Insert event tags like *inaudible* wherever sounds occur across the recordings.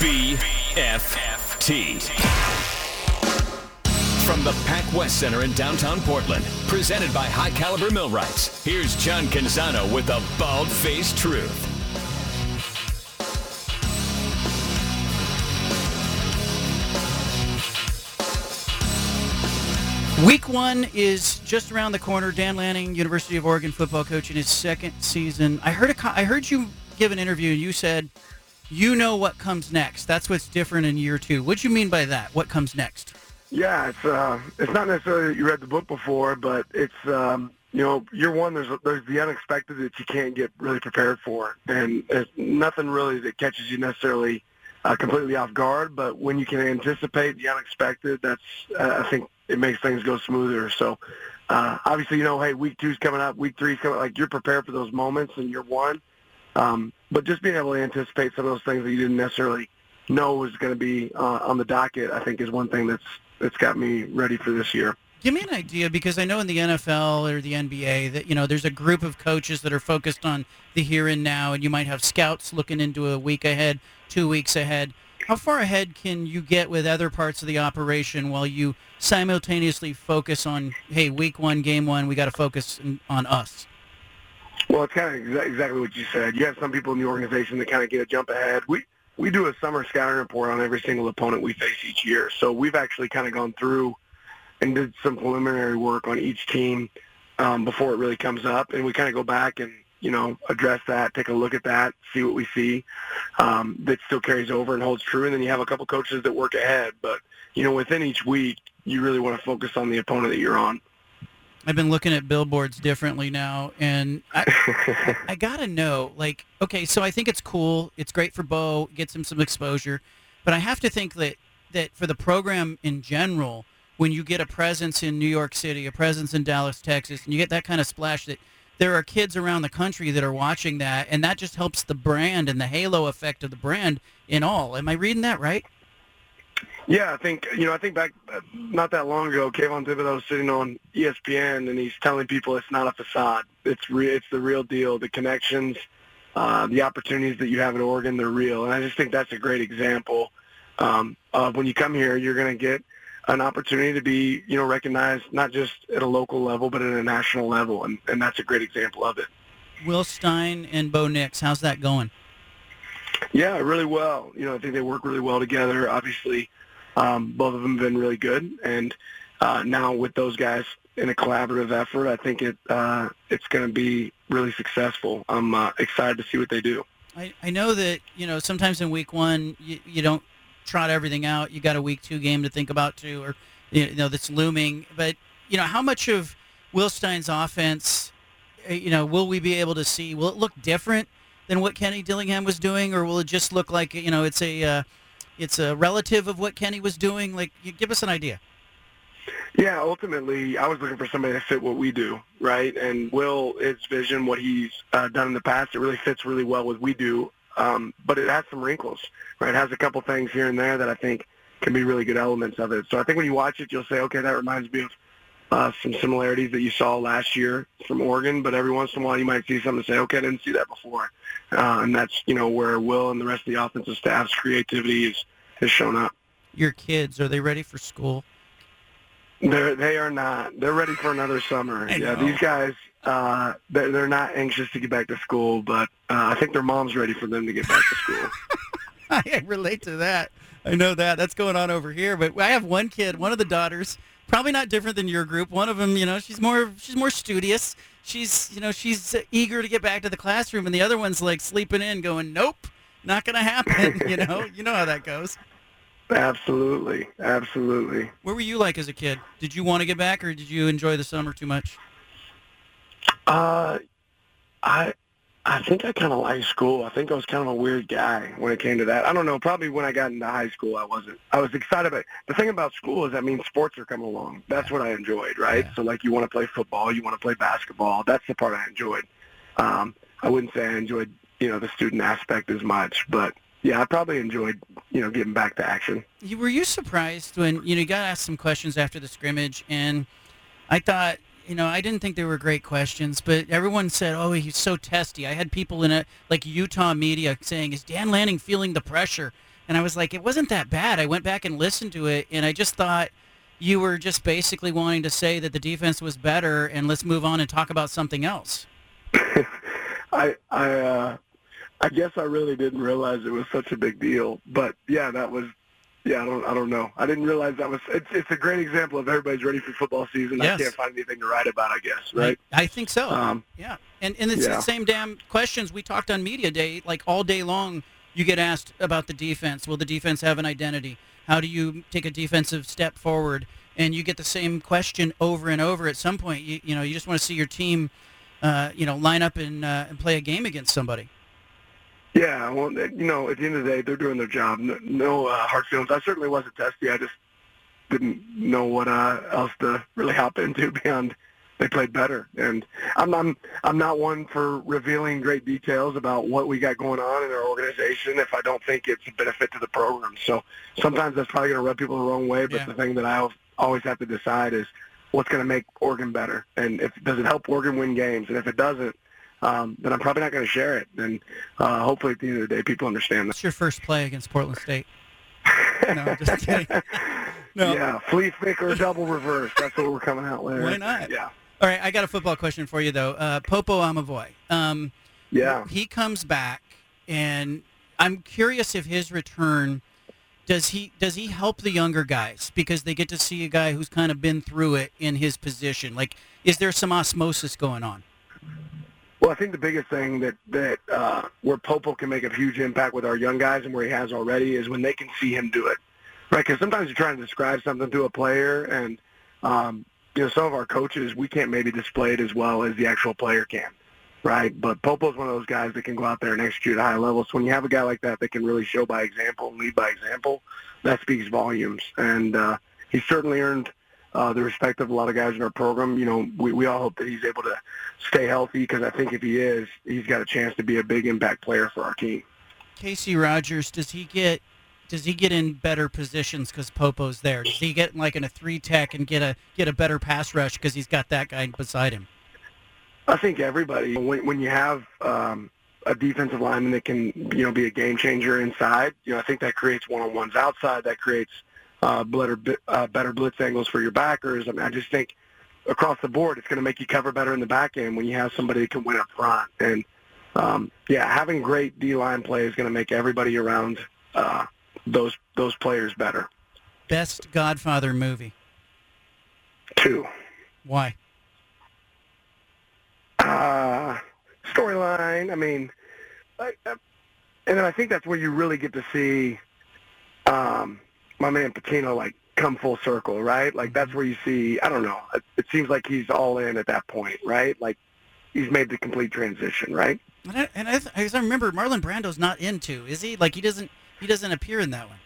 BFT. From the Pac West Center in downtown Portland, presented by High Caliber Millwrights, here's John Canzano with the bald faced truth. Week one is just around the corner. Dan Lanning, University of Oregon football coach in his second season. I heard a, I heard you give an interview and you said you know what comes next. That's what's different in year two. What do you mean by that? What comes next? Yeah, it's uh, it's not necessarily that you read the book before, but it's um, you know, year one there's there's the unexpected that you can't get really prepared for, and there's nothing really that catches you necessarily uh, completely off guard. But when you can anticipate the unexpected, that's uh, I think it makes things go smoother. So uh, obviously, you know, hey, week two's coming up, week three's coming. Like you're prepared for those moments in year one, um, but just being able to anticipate some of those things that you didn't necessarily know was going to be uh, on the docket, I think, is one thing that's that's got me ready for this year. Give me an idea because I know in the NFL or the NBA that you know there's a group of coaches that are focused on the here and now, and you might have scouts looking into a week ahead, two weeks ahead. How far ahead can you get with other parts of the operation while you simultaneously focus on, hey, week one, game one, we got to focus on us? Well, it's kind of exa- exactly what you said. You have some people in the organization that kind of get a jump ahead. We we do a summer scouting report on every single opponent we face each year. So we've actually kind of gone through and did some preliminary work on each team um, before it really comes up, and we kind of go back and you know address that, take a look at that, see what we see um, that still carries over and holds true, and then you have a couple coaches that work ahead. But you know within each week, you really want to focus on the opponent that you're on. I've been looking at billboards differently now, and I, *laughs* I gotta know, like, okay, so I think it's cool. It's great for Bo, gets him some exposure, but I have to think that that for the program in general, when you get a presence in New York City, a presence in Dallas, Texas, and you get that kind of splash, that there are kids around the country that are watching that, and that just helps the brand and the halo effect of the brand in all. Am I reading that right? Yeah, I think you know. I think back uh, not that long ago, Kayvon Thibodeaux was sitting on ESPN and he's telling people it's not a facade. It's re- it's the real deal. The connections, uh, the opportunities that you have at Oregon, they're real. And I just think that's a great example um, of when you come here, you're going to get an opportunity to be you know recognized not just at a local level but at a national level, and and that's a great example of it. Will Stein and Bo Nix, how's that going? Yeah, really well. You know, I think they work really well together. Obviously, um, both of them have been really good, and uh, now with those guys in a collaborative effort, I think it uh, it's going to be really successful. I'm uh, excited to see what they do. I, I know that you know sometimes in week one you, you don't trot everything out. You got a week two game to think about too, or you know that's looming. But you know how much of Will Stein's offense, uh, you know, will we be able to see? Will it look different than what Kenny Dillingham was doing, or will it just look like you know it's a uh, it's a relative of what Kenny was doing? Like, give us an idea. Yeah, ultimately, I was looking for somebody that fit what we do, right? And Will, his vision, what he's uh, done in the past, it really fits really well with we do. Um, but it has some wrinkles, right? It has a couple things here and there that I think can be really good elements of it. So I think when you watch it, you'll say, okay, that reminds me of uh, some similarities that you saw last year from Oregon. But every once in a while, you might see something and say, okay, I didn't see that before. Uh, and that's, you know, where Will and the rest of the offensive staff's creativity is, has shown up. Your kids, are they ready for school? They're, they are not. They're ready for another summer. I yeah, know. these guys, uh, they're, they're not anxious to get back to school, but uh, I think their mom's ready for them to get back to school. *laughs* I relate to that. I know that. That's going on over here. But I have one kid, one of the daughters, probably not different than your group. One of them, you know, she's more she's more studious. She's, you know, she's eager to get back to the classroom, and the other one's like sleeping in, going, "Nope, not going to happen." *laughs* you know, you know how that goes. absolutely, absolutely. Where were you like as a kid? Did you want to get back, or did you enjoy the summer too much? Uh, I I think I kind of liked school. I think I was kind of a weird guy when it came to that. I don't know. Probably when I got into high school, I wasn't. I was excited about The thing about school is that means sports are coming along. That's what I enjoyed, right? Yeah. So like you want to play football, you want to play basketball. That's the part I enjoyed. Um, I wouldn't say I enjoyed, you know, the student aspect as much, but yeah, I probably enjoyed, you know, getting back to action. You, were you surprised when you know you got asked some questions after the scrimmage, and I thought, you know, I didn't think they were great questions, but everyone said, "Oh, he's so testy." I had people in it, like Utah media, saying, "Is Dan Lanning feeling the pressure?" and I was like, it wasn't that bad. I went back and listened to it, and I just thought you were just basically wanting to say that the defense was better, and let's move on and talk about something else. *laughs* I I uh, I guess I really didn't realize it was such a big deal, but yeah, that was. Yeah, I don't. I don't know. I didn't realize that was. It's. It's a great example of everybody's ready for football season. Yes. I can't find anything to write about. I guess. Right. I, I think so. Um, yeah, and and it's yeah. the same damn questions we talked on media day. Like all day long, you get asked about the defense. Will the defense have an identity? How do you take a defensive step forward? And you get the same question over and over. At some point, you you know you just want to see your team, uh, you know, line up and uh, and play a game against somebody. Yeah, well, you know, at the end of the day, they're doing their job. No, no uh, hard feelings. I certainly wasn't testy. I just didn't know what uh, else to really hop into *laughs* beyond they played better. And I'm, I'm I'm not one for revealing great details about what we got going on in our organization if I don't think it's a benefit to the program. So sometimes that's probably going to rub people the wrong way. But Yeah. the thing that I always have to decide is what's going to make Oregon better, and if does it help Oregon win games, and if it doesn't. Um, then I'm probably not going to share it, and uh, hopefully at the end of the day, people understand that. What's your first play against Portland State? *laughs* No, just kidding. No. Yeah, flea flick or double reverse. That's what we're coming out with. Why not? Yeah. All right, I got a football question for you though. Uh, Popo Aumavae. Um, Yeah. he comes back, and I'm curious if his return does he does he help the younger guys because they get to see a guy who's kind of been through it in his position. Like, is there some osmosis going on? Well, I think the biggest thing that that uh, where Popo can make a huge impact with our young guys and where he has already is when they can see him do it, right? Because sometimes you're trying to describe something to a player, and um, you know some of our coaches we can't maybe display it as well as the actual player can, right? But Popo's one of those guys that can go out there and execute at a high level. So when you have a guy like that that can really show by example and lead by example, that speaks volumes. And uh, he certainly earned uh, the respect of a lot of guys in our program. You know, we, we all hope that he's able to stay healthy because I think if he is, he's got a chance to be a big impact player for our team. Casey Rogers, does he get does he get in better positions because Popo's there? Does he get like in a three tech and get a get a better pass rush because he's got that guy beside him? I think everybody, when, when you have um, a defensive lineman that can, you know, be a game changer inside, you know, I think that creates one-on-ones outside. That creates uh, better, uh, better blitz angles for your backers. I mean, I just think across the board, it's going to make you cover better in the back end when you have somebody that can win up front. And um, yeah, having great D-line play is going to make everybody around uh, those those players better Best Godfather movie. Two. Why? uh, storyline. I mean, I, I, and then I think that's where you really get to see um, my man Pacino like come full circle, right? Like that's where you see. I don't know. It, it seems like he's all in at that point, right? Like he's made the complete transition, right? And I, and I, as I remember, Marlon Brando's not into, is he? Like he doesn't he doesn't appear in that one.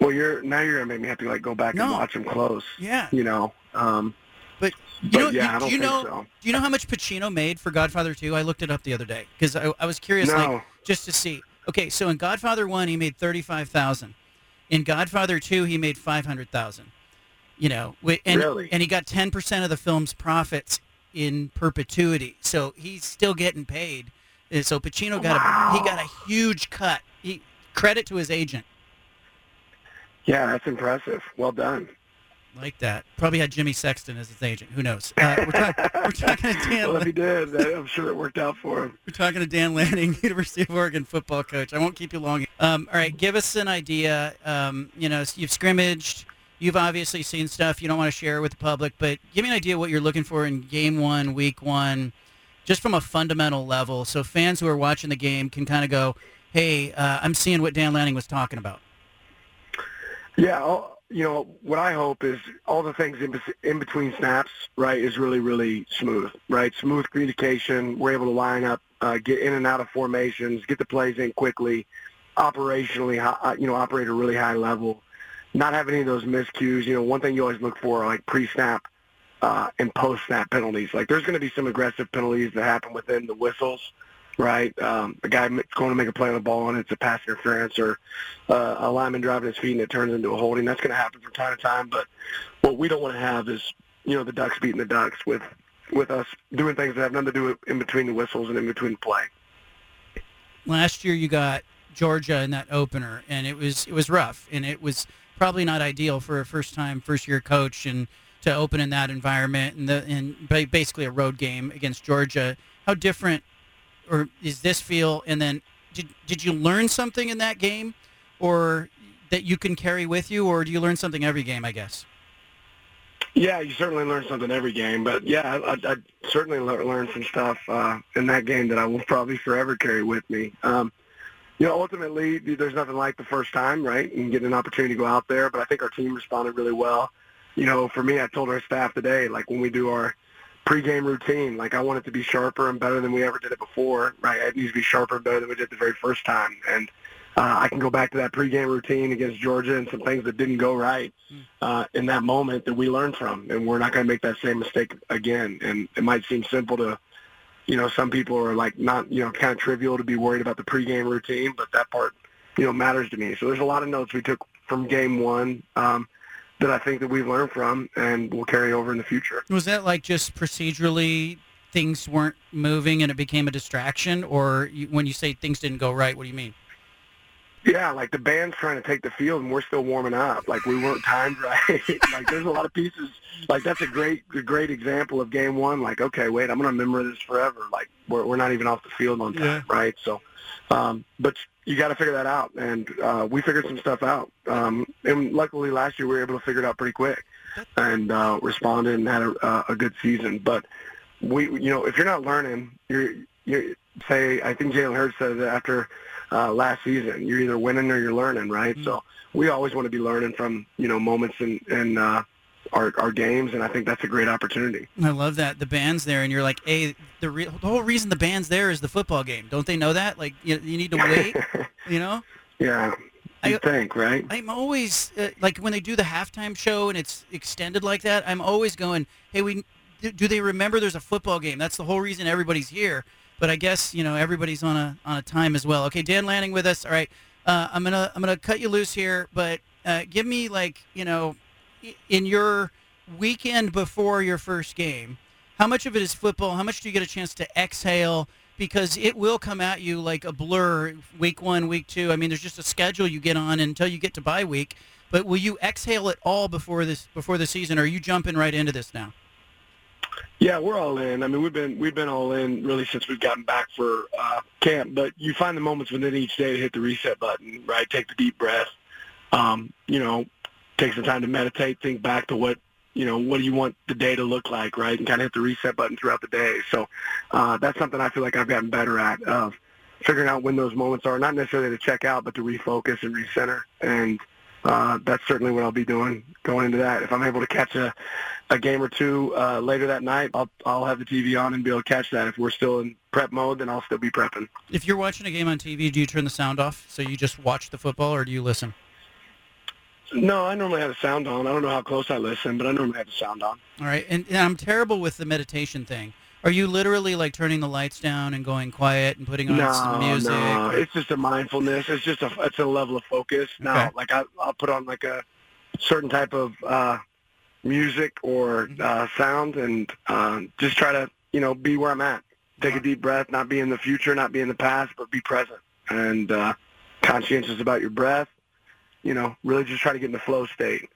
Well, you're now you're gonna make me have to like go back No. and watch him close. Yeah, You know. Um, but you but know, yeah, you, you know, so. do you know how much Pacino made for Godfather 2? I looked it up the other day because I, I was curious, No. like just to see. Okay, so in Godfather 1, he made 35,000. In Godfather 2, he made 500,000. You know, and Really? and he got 10% of the film's profits in perpetuity. So he's still getting paid. And so Pacino got a he got a huge cut. He credit to his agent. Yeah, that's impressive. Well done. Like that. Probably had Jimmy Sexton as his agent. Who knows? Uh, we're, talk- we're *laughs* talking to Dan. Well, if he did, I'm sure it worked out for him. We're talking to Dan Lanning, *laughs* University of Oregon football coach. I won't keep you long. Um, all right, give us an idea. Um, you know, you've scrimmaged. You've obviously seen stuff you don't want to share with the public, but give me an idea what you're looking for in game one, week one, just from a fundamental level, so fans who are watching the game can kind of go, "Hey, uh, I'm seeing what Dan Lanning was talking about." Yeah, you know what I hope is all the things in, in between snaps, right, is really really smooth, right? Smooth communication. We're able to line up, uh, get in and out of formations, get the plays in quickly, operationally, uh, you know, operate at a really high level. Not have any of those miscues. You know, one thing you always look for like pre-snap uh, and post-snap penalties. Like there's going to be some aggressive penalties that happen within the whistles, right? Um, a guy going to make a play on the ball and it's a pass interference or uh, a lineman driving his feet and it turns into a holding. That's going to happen from time to time. But what we don't want to have is, you know, the ducks beating the ducks with with us doing things that have nothing to do in between the whistles and in between play. Last year, you got Georgia in that opener, and it was it was rough, and it was probably not ideal for a first time first year coach and to open in that environment and the and basically a road game against Georgia. How different or is this feel? And then did did you learn something in that game, or that you can carry with you, or do you learn something every game? I guess. Yeah, you certainly learn something every game, but yeah, I, I, certainly learned some stuff uh, in that game that I will probably forever carry with me. Um, you know, ultimately, there's nothing like the first time, right? And getting an opportunity to go out there. But I think our team responded really well. You know, for me, I told our staff today, like when we do our pregame routine, like I want it to be sharper and better than we ever did it before, right? It needs to be sharper and better than we did the very first time. And uh, I can go back to that pregame routine against Georgia and some things that didn't go right hmm. uh, in that moment that we learned from, and we're not going to make that same mistake again. And it might seem simple to you know, some people are like not, you know, kind of trivial to be worried about the pregame routine, but that part, you know, matters to me. So there's a lot of notes we took from game one um, that I think that we've learned from and will carry over in the future. Was that like just procedurally things weren't moving and it became a distraction, or you, when you say things didn't go right, what do you mean? Yeah, like the band's trying to take the field and we're still warming up. Like we weren't timed *laughs* right. like there's a lot of pieces. Like that's a great, great example of game one. Like okay, wait, I'm gonna remember this forever. Like we're we're not even off the field on time, yeah. right? So, um, but you got to figure that out, and uh, we figured some stuff out. Um, and luckily last year we were able to figure it out pretty quick, and uh, responded and had a, a good season. But we, you know, if you're not learning, you're you say I think Jalen Hurts said that after uh, last season. You're either winning or you're learning, right? Mm-hmm. So we always want to be learning from you know moments and and uh, our our games, and I think that's a great opportunity. I love that the band's there, and you're like, hey, the, re- the whole reason the band's there is the football game. Don't they know that? Like you, you need to wait, *laughs* you know? Yeah. You I, think, right? I'm always uh, like when they do the halftime show and it's extended like that. I'm always going, "Hey, we do they remember there's a football game? That's the whole reason everybody's here." but I guess you know everybody's on a on a time as well. Okay, Dan Lanning with us. All right, uh, I'm gonna I'm gonna cut you loose here, but uh, give me like you know, in your weekend before your first game, how much of it is football? How much do you get a chance to exhale? Because it will come at you like a blur. Week one, week two. I mean, there's just a schedule you get on until you get to bye week. But will you exhale it all before this before the season? Or are you jumping right into this now? Yeah, we're all in. I mean, we've been we've been all in really since we've gotten back for uh, camp. But you find the moments within each day to hit the reset button, right? Take the deep breath. Um, you know, take some time to meditate, think back to what you know, what do you want the day to look like, right? And kind of hit the reset button throughout the day. So uh, that's something I feel like I've gotten better at of figuring out when those moments are, not necessarily to check out, but to refocus and recenter. And uh, that's certainly what I'll be doing going into that. If I'm able to catch a, a game or two uh, later that night, I'll I'll have the TV on and be able to catch that. If we're still in prep mode, then I'll still be prepping. If you're watching a game on TV, do you turn the sound off so you just watch the football, or do you listen? No, I normally have the sound on. I don't know how close I listen, but I normally have the sound on. All right, and, and I'm terrible with the meditation thing. Are you literally like turning the lights down and going quiet and putting on no, some music? No, or? it's just a mindfulness. It's just a it's a level of focus. Now, okay. like I, I'll put on like a certain type of uh, music or mm-hmm. uh, sound and uh, just try to you know be where I'm at. Take a deep breath, not be in the future, not be in the past, but be present and uh, conscientious about your breath. You know, really just try to get in the flow state.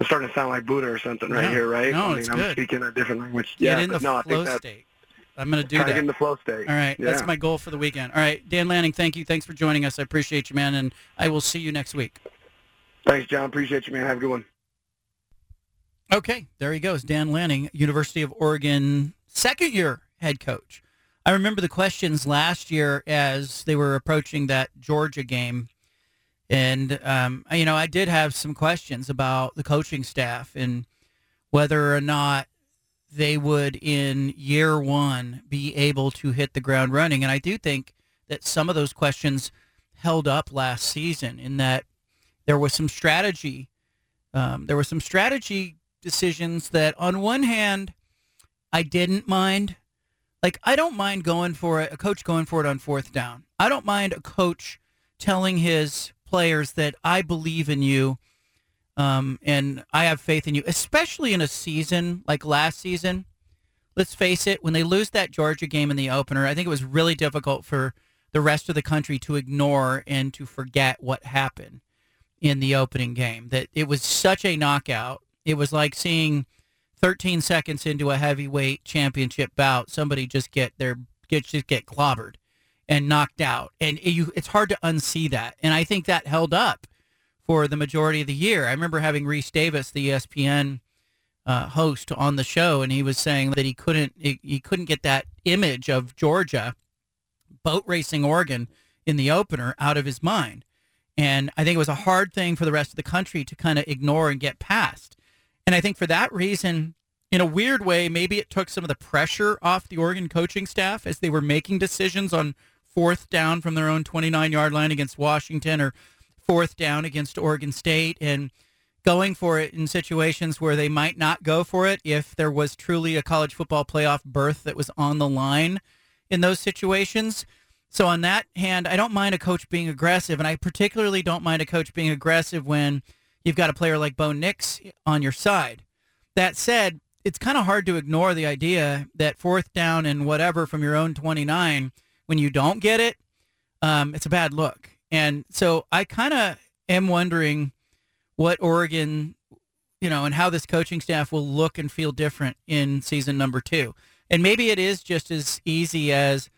I'm starting to sound like Buddha or something right here, right? No, I mean, it's I'm good. speaking a different language. Get yeah, in the no, flow state. I'm going to do that. Get in the flow state. All right, yeah. that's my goal for the weekend. All right, Dan Lanning, thank you. Thanks for joining us. I appreciate you, man, and I will see you next week. Thanks, John. Appreciate you, man. Have a good one. Okay, there he goes. Dan Lanning, University of Oregon, second year head coach. I remember the questions last year as they were approaching that Georgia game and, um, you know, I did have some questions about the coaching staff and whether or not they would, in year one, be able to hit the ground running. And I do think that some of those questions held up last season in that there was some strategy. Um, there were some strategy decisions that, on one hand, I didn't mind. Like, I don't mind going for it, a coach going for it on fourth down. I don't mind a coach telling his players that I believe in you um, and I have faith in you, especially in a season like last season. Let's face it, when they lose that Georgia game in the opener, I think it was really difficult for the rest of the country to ignore and to forget what happened in the opening game. That it was such a knockout. It was like seeing 13 seconds into a heavyweight championship bout, somebody just get their get just get clobbered and knocked out, and you, it's hard to unsee that. And I think that held up for the majority of the year. I remember having Rece Davis, the ESPN uh, host, on the show, and he was saying that he couldn't he, he couldn't get that image of Georgia boat racing Oregon in the opener out of his mind. And I think it was a hard thing for the rest of the country to kind of ignore and get past. And I think for that reason, in a weird way, maybe it took some of the pressure off the Oregon coaching staff as they were making decisions on fourth down from their own 29 yard line against Washington or fourth down against Oregon State and going for it in situations where they might not go for it if there was truly a college football playoff berth that was on the line in those situations. So on that hand, I don't mind a coach being aggressive, and I particularly don't mind a coach being aggressive when you've got a player like Bo Nix on your side. That said, it's kind of hard to ignore the idea that fourth down and whatever from your own 29, when you don't get it, um, it's a bad look. And so I kind of am wondering what Oregon, you know, and how this coaching staff will look and feel different in season number two. And maybe it is just as easy as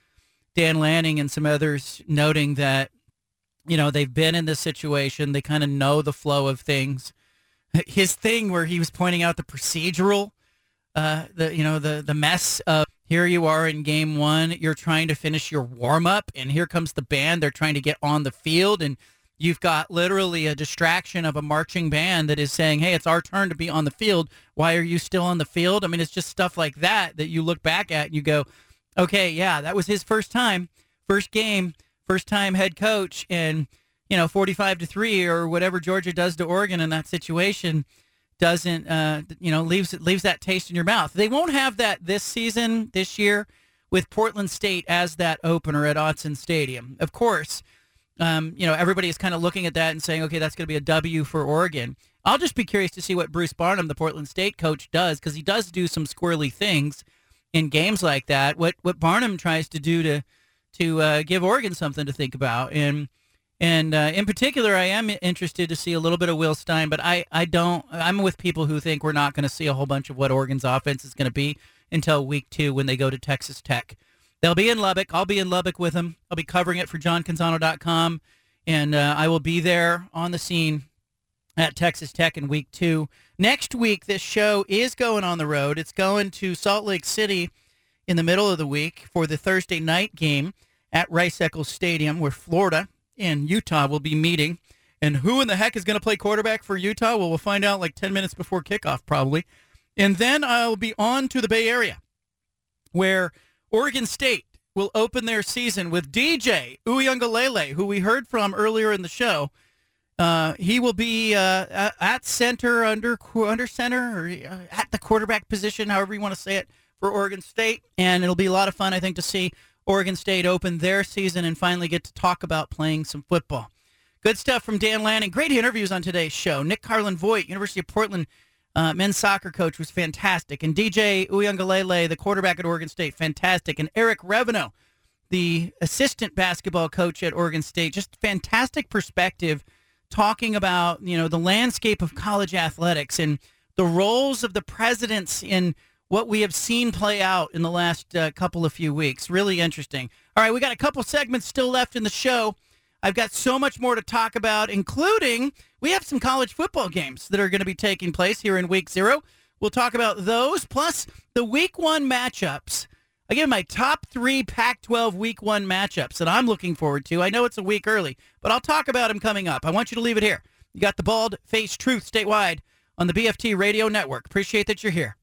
Dan Lanning and some others noting that, you know, they've been in this situation. They kind of know the flow of things. His thing where he was pointing out the procedural, uh, the you know the the mess of here you are in game one. You're trying to finish your warm up, and here comes the band. They're trying to get on the field, and You've got literally a distraction of a marching band that is saying, "Hey, it's our turn to be on the field. Why are you still on the field?" I mean, it's just stuff like that that you look back at and you go, "Okay, yeah, that was his first time, first game, first time head coach, and you know, 45 to three or whatever Georgia does to Oregon in that situation." Doesn't uh, you know leaves leaves that taste in your mouth. They won't have that this season this year with Portland State as that opener at Autzen Stadium. Of course, um, you know, everybody is kind of looking at that and saying, okay, that's going to be a W for Oregon. I'll just be curious to see what Bruce Barnum, the Portland State coach, does because he does do some squirrely things in games like that. What what Barnum tries to do to to uh, give Oregon something to think about, and and uh, in particular, I am interested to see a little bit of Will Stein, but I I don't. I'm with people who think we're not going to see a whole bunch of what Oregon's offense is going to be until week two when they go to Texas Tech. They'll be in Lubbock. I'll be in Lubbock with them. I'll be covering it for JohnCanzano.com, and uh, I will be there on the scene at Texas Tech in week two. Next week, this show is going on the road. It's going to Salt Lake City in the middle of the week for the Thursday night game at Rice Eccles Stadium, where Florida and Utah will be meeting. And who in the heck is going to play quarterback for Utah? Well, we'll find out like 10 minutes before kickoff, probably. And then I'll be on to the Bay Area, where Oregon State will open their season with DJ Uiagalelei, who we heard from earlier in the show. Uh, he will be uh, at center, under under center, or uh, at the quarterback position, however you want to say it, for Oregon State. And it'll be a lot of fun, I think, to see Oregon State open their season and finally get to talk about playing some football. Good stuff from Dan Lanning. Great interviews on today's show. Nick Carlin Voigt, University of Portland uh, men's soccer coach was fantastic, and DJ Uiagalelei, the quarterback at Oregon State, fantastic, and Eric Reveno, the assistant basketball coach at Oregon State, just fantastic perspective, talking about you know the landscape of college athletics and the roles of the presidents in what we have seen play out in the last uh, couple of few weeks. Really interesting. All right, we got a couple segments still left in the show. I've got so much more to talk about, including we have some college football games that are going to be taking place here in week zero. We'll talk about those, plus the week one matchups. I give my top three Pac 12 week one matchups that I'm looking forward to. I know it's a week early, but I'll talk about them coming up. I want you to leave it here. You got the bald face truth statewide on the BFT radio network. Appreciate that you're here.